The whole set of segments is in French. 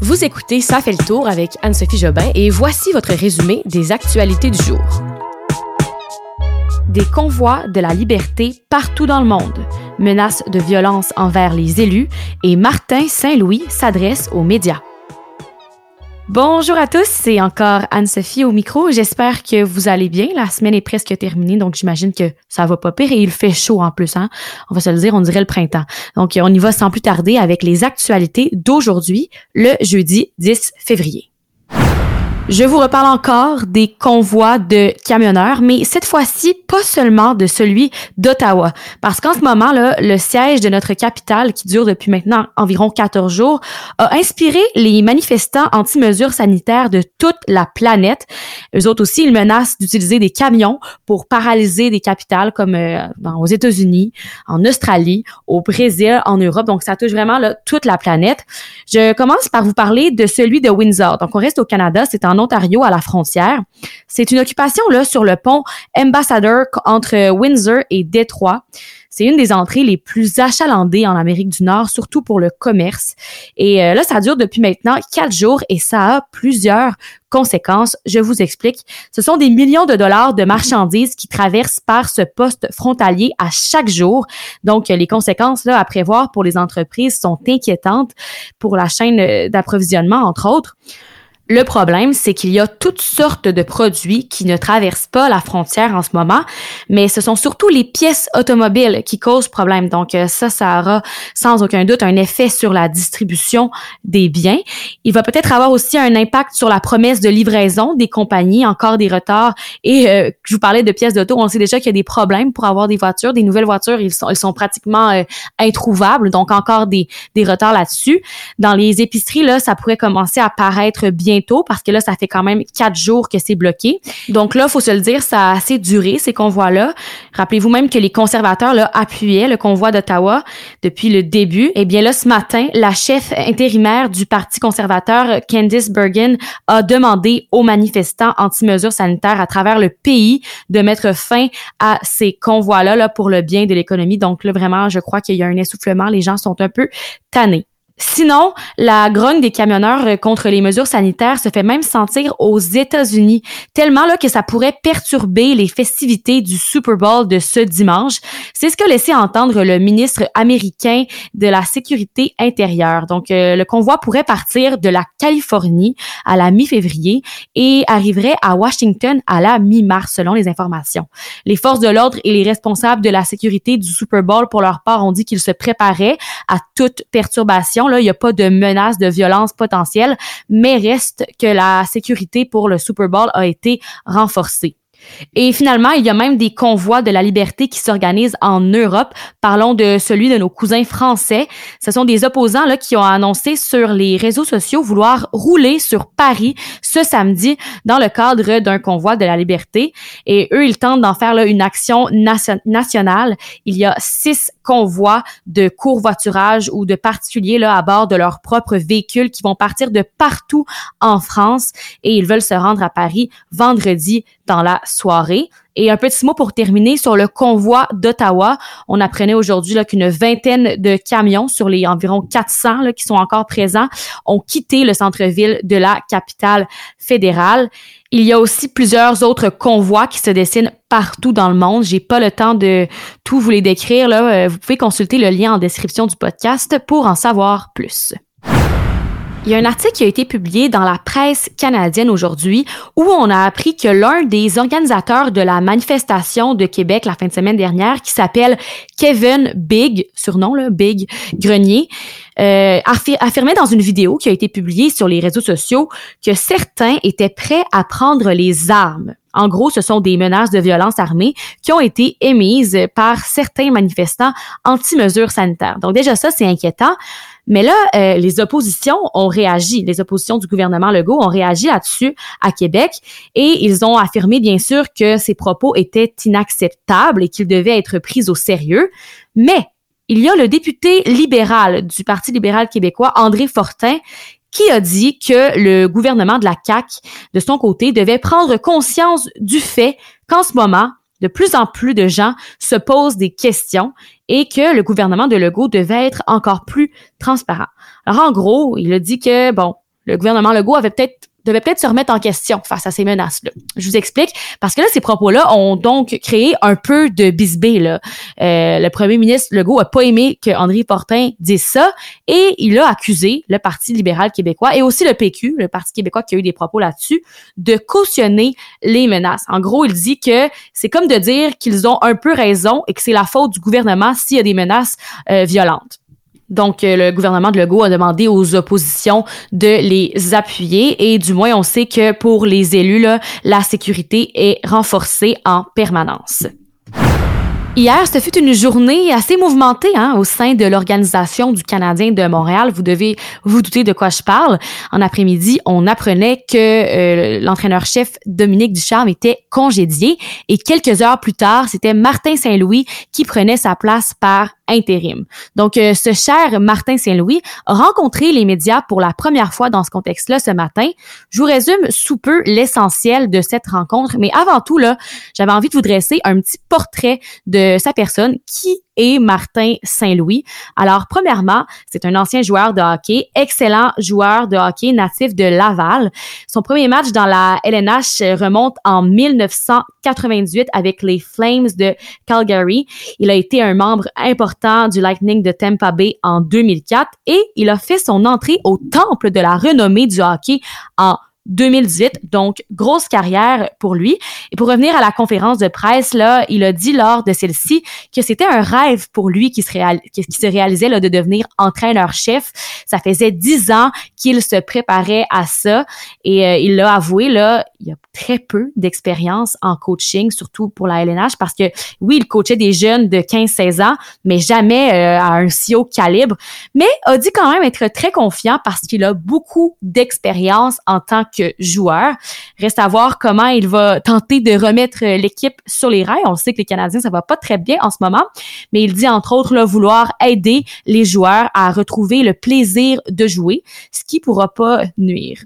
Vous écoutez Ça fait le tour avec Anne-Sophie Jobin et voici votre résumé des actualités du jour. Des convois de la liberté partout dans le monde, menaces de violence envers les élus et Martin Saint-Louis s'adresse aux médias. Bonjour à tous, c'est encore Anne-Sophie au micro. J'espère que vous allez bien. La semaine est presque terminée, donc j'imagine que ça va pas pire et il fait chaud en plus. Hein? On va se le dire, on dirait le printemps. Donc on y va sans plus tarder avec les actualités d'aujourd'hui, le jeudi 10 février. Je vous reparle encore des convois de camionneurs, mais cette fois-ci, pas seulement de celui d'Ottawa. Parce qu'en ce moment, là, le siège de notre capitale, qui dure depuis maintenant environ 14 jours, a inspiré les manifestants anti-mesures sanitaires de toute la planète. Eux autres aussi, ils menacent d'utiliser des camions pour paralyser des capitales comme euh, aux États-Unis, en Australie, au Brésil, en Europe. Donc, ça touche vraiment là, toute la planète. Je commence par vous parler de celui de Windsor. Donc, on reste au Canada. C'est en Ontario, à la frontière. C'est une occupation là sur le pont Ambassador entre Windsor et Détroit. C'est une des entrées les plus achalandées en Amérique du Nord, surtout pour le commerce. Et euh, là, ça dure depuis maintenant quatre jours et ça a plusieurs conséquences. Je vous explique. Ce sont des millions de dollars de marchandises qui traversent par ce poste frontalier à chaque jour. Donc, les conséquences là, à prévoir pour les entreprises sont inquiétantes pour la chaîne d'approvisionnement, entre autres. Le problème, c'est qu'il y a toutes sortes de produits qui ne traversent pas la frontière en ce moment, mais ce sont surtout les pièces automobiles qui causent problème. Donc euh, ça, ça aura sans aucun doute un effet sur la distribution des biens. Il va peut-être avoir aussi un impact sur la promesse de livraison des compagnies, encore des retards. Et euh, je vous parlais de pièces d'auto, on sait déjà qu'il y a des problèmes pour avoir des voitures, des nouvelles voitures, ils sont, pratiquement euh, introuvables, donc encore des, des retards là-dessus. Dans les épiceries, là, ça pourrait commencer à paraître bien parce que là, ça fait quand même quatre jours que c'est bloqué. Donc là, faut se le dire, ça a assez duré, ces convois-là. Rappelez-vous même que les conservateurs là, appuyaient le convoi d'Ottawa depuis le début. Eh bien là, ce matin, la chef intérimaire du Parti conservateur, Candice Bergen, a demandé aux manifestants anti-mesures sanitaires à travers le pays de mettre fin à ces convois-là là, pour le bien de l'économie. Donc là, vraiment, je crois qu'il y a un essoufflement. Les gens sont un peu tannés. Sinon, la grogne des camionneurs euh, contre les mesures sanitaires se fait même sentir aux États-Unis, tellement là que ça pourrait perturber les festivités du Super Bowl de ce dimanche. C'est ce que laissé entendre le ministre américain de la Sécurité intérieure. Donc, euh, le convoi pourrait partir de la Californie à la mi-février et arriverait à Washington à la mi-mars, selon les informations. Les forces de l'ordre et les responsables de la sécurité du Super Bowl, pour leur part, ont dit qu'ils se préparaient à toute perturbation il n'y a pas de menace de violence potentielle, mais reste que la sécurité pour le Super Bowl a été renforcée. Et finalement, il y a même des convois de la liberté qui s'organisent en Europe. Parlons de celui de nos cousins français. Ce sont des opposants qui ont annoncé sur les réseaux sociaux vouloir rouler sur Paris ce samedi dans le cadre d'un convoi de la liberté. Et eux, ils tentent d'en faire une action nationale. Il y a six convois de courvoiturage ou de particuliers là à bord de leurs propres véhicules qui vont partir de partout en France et ils veulent se rendre à Paris vendredi dans la soirée. Et un petit mot pour terminer sur le convoi d'Ottawa. On apprenait aujourd'hui qu'une vingtaine de camions sur les environ 400 là, qui sont encore présents ont quitté le centre-ville de la capitale fédérale. Il y a aussi plusieurs autres convois qui se dessinent partout dans le monde. J'ai pas le temps de tout vous les décrire. Là. Euh, vous pouvez consulter le lien en description du podcast pour en savoir plus. Il y a un article qui a été publié dans la presse canadienne aujourd'hui où on a appris que l'un des organisateurs de la manifestation de Québec la fin de semaine dernière, qui s'appelle Kevin Big, surnom là, Big Grenier, euh, affirmait dans une vidéo qui a été publiée sur les réseaux sociaux que certains étaient prêts à prendre les armes. En gros, ce sont des menaces de violence armée qui ont été émises par certains manifestants anti-mesures sanitaires. Donc déjà ça, c'est inquiétant. Mais là, euh, les oppositions ont réagi. Les oppositions du gouvernement Legault ont réagi là-dessus à Québec et ils ont affirmé, bien sûr, que ces propos étaient inacceptables et qu'ils devaient être pris au sérieux. Mais il y a le député libéral du Parti libéral québécois, André Fortin, qui a dit que le gouvernement de la CAQ, de son côté, devait prendre conscience du fait qu'en ce moment, de plus en plus de gens se posent des questions et que le gouvernement de Legault devait être encore plus transparent. Alors en gros, il a dit que bon, le gouvernement Legault avait peut-être devait peut-être se remettre en question face à ces menaces-là. Je vous explique, parce que là, ces propos-là ont donc créé un peu de bisbée. Là. Euh, le premier ministre Legault a pas aimé que André Fortin dise ça et il a accusé le Parti libéral québécois et aussi le PQ, le Parti québécois qui a eu des propos là-dessus, de cautionner les menaces. En gros, il dit que c'est comme de dire qu'ils ont un peu raison et que c'est la faute du gouvernement s'il y a des menaces euh, violentes. Donc, euh, le gouvernement de Legault a demandé aux oppositions de les appuyer et du moins, on sait que pour les élus, là, la sécurité est renforcée en permanence. Hier, ce fut une journée assez mouvementée hein, au sein de l'Organisation du Canadien de Montréal. Vous devez vous douter de quoi je parle. En après-midi, on apprenait que euh, l'entraîneur-chef Dominique Ducharme était congédié et quelques heures plus tard, c'était Martin Saint-Louis qui prenait sa place par intérim. Donc, euh, ce cher Martin Saint-Louis a rencontré les médias pour la première fois dans ce contexte-là ce matin. Je vous résume sous peu l'essentiel de cette rencontre, mais avant tout, là, j'avais envie de vous dresser un petit portrait de sa personne qui et Martin Saint-Louis. Alors, premièrement, c'est un ancien joueur de hockey, excellent joueur de hockey natif de Laval. Son premier match dans la LNH remonte en 1998 avec les Flames de Calgary. Il a été un membre important du Lightning de Tampa Bay en 2004 et il a fait son entrée au temple de la renommée du hockey en 2018. Donc, grosse carrière pour lui. Et pour revenir à la conférence de presse, là, il a dit lors de celle-ci que c'était un rêve pour lui qui se, qui se réalisait là, de devenir entraîneur-chef. Ça faisait dix ans qu'il se préparait à ça. Et euh, il l'a avoué, là, il a très peu d'expérience en coaching, surtout pour la LNH, parce que oui, il coachait des jeunes de 15-16 ans, mais jamais euh, à un si haut calibre. Mais a dit quand même être très confiant parce qu'il a beaucoup d'expérience en tant que Reste à voir comment il va tenter de remettre euh, l'équipe sur les rails. On sait que les Canadiens, ça va pas très bien en ce moment, mais il dit entre autres vouloir aider les joueurs à retrouver le plaisir de jouer, ce qui pourra pas nuire.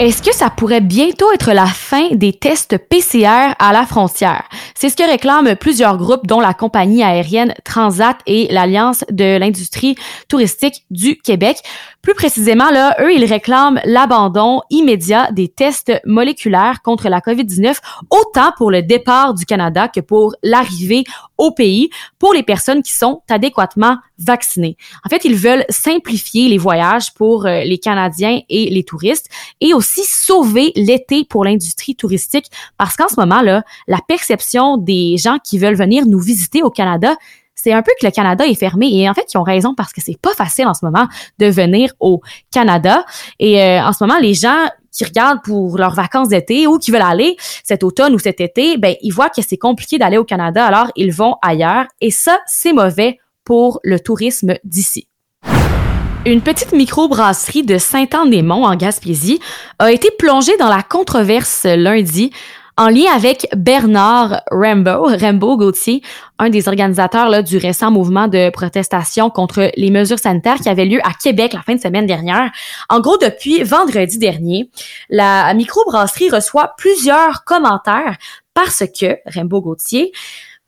Est-ce que ça pourrait bientôt être la fin des tests PCR à la frontière? C'est ce que réclament plusieurs groupes, dont la compagnie aérienne Transat et l'Alliance de l'industrie touristique du Québec. Plus précisément, là, eux, ils réclament l'abandon immédiat des tests moléculaires contre la COVID-19, autant pour le départ du Canada que pour l'arrivée au pays pour les personnes qui sont adéquatement vaccinées. En fait, ils veulent simplifier les voyages pour euh, les Canadiens et les touristes et aussi sauver l'été pour l'industrie touristique parce qu'en ce moment, là, la perception des gens qui veulent venir nous visiter au Canada, c'est un peu que le Canada est fermé et en fait ils ont raison parce que c'est pas facile en ce moment de venir au Canada et euh, en ce moment les gens qui regardent pour leurs vacances d'été ou qui veulent aller cet automne ou cet été, ben ils voient que c'est compliqué d'aller au Canada alors ils vont ailleurs et ça c'est mauvais pour le tourisme d'ici. Une petite microbrasserie de Saint-Anne-des-Monts en Gaspésie a été plongée dans la controverse lundi en lien avec Bernard Rambo, Rambo Gauthier, un des organisateurs là, du récent mouvement de protestation contre les mesures sanitaires qui avait lieu à Québec la fin de semaine dernière. En gros, depuis vendredi dernier, la microbrasserie reçoit plusieurs commentaires parce que Rambo Gauthier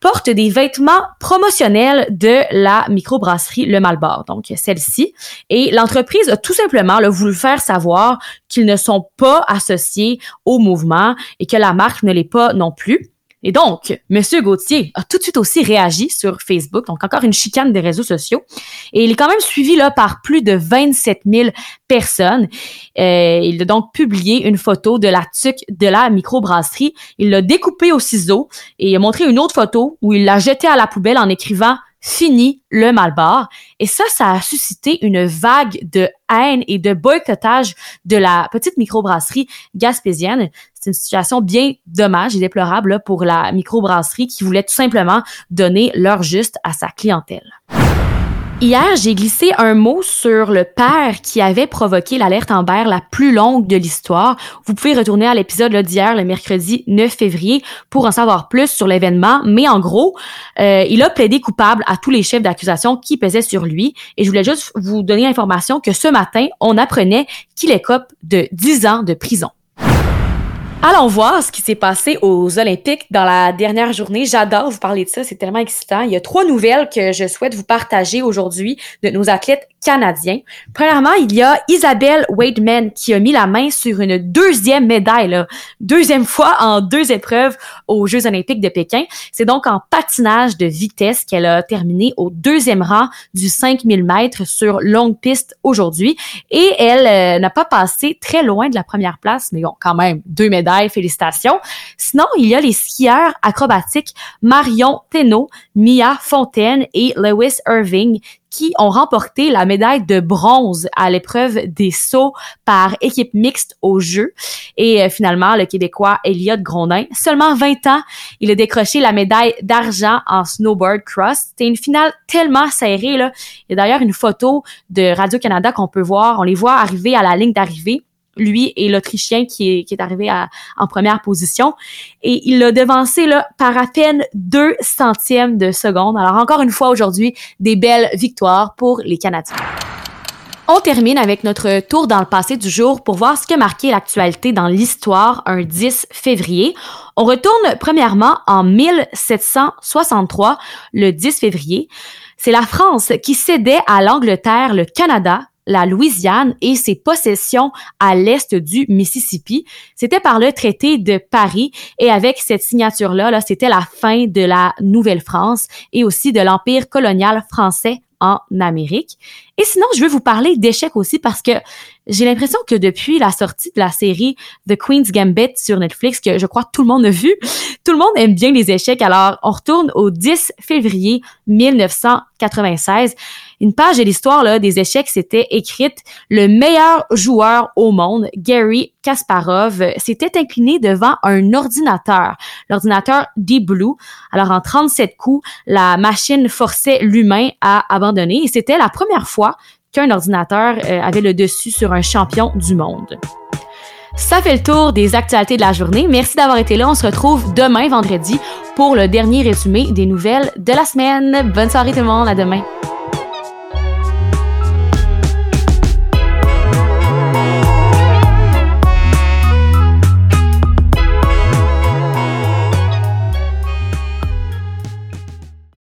porte des vêtements promotionnels de la microbrasserie Le Malbord, donc celle-ci. Et l'entreprise a tout simplement voulu faire savoir qu'ils ne sont pas associés au mouvement et que la marque ne l'est pas non plus. Et donc, Monsieur Gauthier a tout de suite aussi réagi sur Facebook, donc encore une chicane des réseaux sociaux. Et il est quand même suivi là par plus de 27 000 personnes. Euh, il a donc publié une photo de la tuque de la microbrasserie. Il l'a découpé au ciseau et il a montré une autre photo où il l'a jeté à la poubelle en écrivant fini le Malbar. Et ça, ça a suscité une vague de haine et de boycottage de la petite microbrasserie gaspésienne. C'est une situation bien dommage et déplorable pour la microbrasserie qui voulait tout simplement donner l'heure juste à sa clientèle. Hier, j'ai glissé un mot sur le père qui avait provoqué l'alerte Amber la plus longue de l'histoire. Vous pouvez retourner à l'épisode d'hier, le mercredi 9 février, pour en savoir plus sur l'événement. Mais en gros, euh, il a plaidé coupable à tous les chefs d'accusation qui pesaient sur lui. Et je voulais juste vous donner l'information que ce matin, on apprenait qu'il écope de 10 ans de prison. Allons voir ce qui s'est passé aux Olympiques dans la dernière journée. J'adore vous parler de ça, c'est tellement excitant. Il y a trois nouvelles que je souhaite vous partager aujourd'hui de nos athlètes canadiens. Premièrement, il y a Isabelle Wademan qui a mis la main sur une deuxième médaille, deuxième fois en deux épreuves aux Jeux olympiques de Pékin. C'est donc en patinage de vitesse qu'elle a terminé au deuxième rang du 5000 mètres sur longue piste aujourd'hui. Et elle euh, n'a pas passé très loin de la première place, mais bon, quand même, deux médailles, félicitations. Sinon, il y a les skieurs acrobatiques Marion Thénault, Mia Fontaine et Lewis Irving qui ont remporté la médaille de bronze à l'épreuve des sauts par équipe mixte aux Jeux. Et euh, finalement, le Québécois Elliot Grondin, seulement 20 ans, il a décroché la médaille d'argent en snowboard cross. C'était une finale tellement serrée. Là. Il y a d'ailleurs une photo de Radio-Canada qu'on peut voir. On les voit arriver à la ligne d'arrivée lui et l'Autrichien qui est, arrivé en première position. Et il l'a devancé là, par à peine deux centièmes de seconde. Alors encore une fois aujourd'hui, des belles victoires pour les Canadiens. On termine avec notre tour dans le passé du jour pour voir ce qui a marqué l'actualité dans l'histoire un 10 février. On retourne premièrement en 1763, le 10 février. C'est la France qui cédait à l'Angleterre le Canada la Louisiane et ses possessions à l'est du Mississippi. C'était par le traité de Paris et avec cette signature-là, -là, c'était la fin de la Nouvelle-France et aussi de l'empire colonial français en Amérique. Et sinon, je veux vous parler d'échecs aussi parce que j'ai l'impression que depuis la sortie de la série The Queen's Gambit sur Netflix, que je crois tout le monde a vu, tout le monde aime bien les échecs. Alors, on retourne au 10 février 1996 une page de l'histoire là, des échecs s'était écrite. Le meilleur joueur au monde, Gary Kasparov, s'était incliné devant un ordinateur, l'ordinateur Deep Blue. Alors en 37 coups, la machine forçait l'humain à abandonner et c'était la première fois qu'un ordinateur euh, avait le dessus sur un champion du monde. Ça fait le tour des actualités de la journée. Merci d'avoir été là. On se retrouve demain, vendredi, pour le dernier résumé des nouvelles de la semaine. Bonne soirée tout le monde. À demain.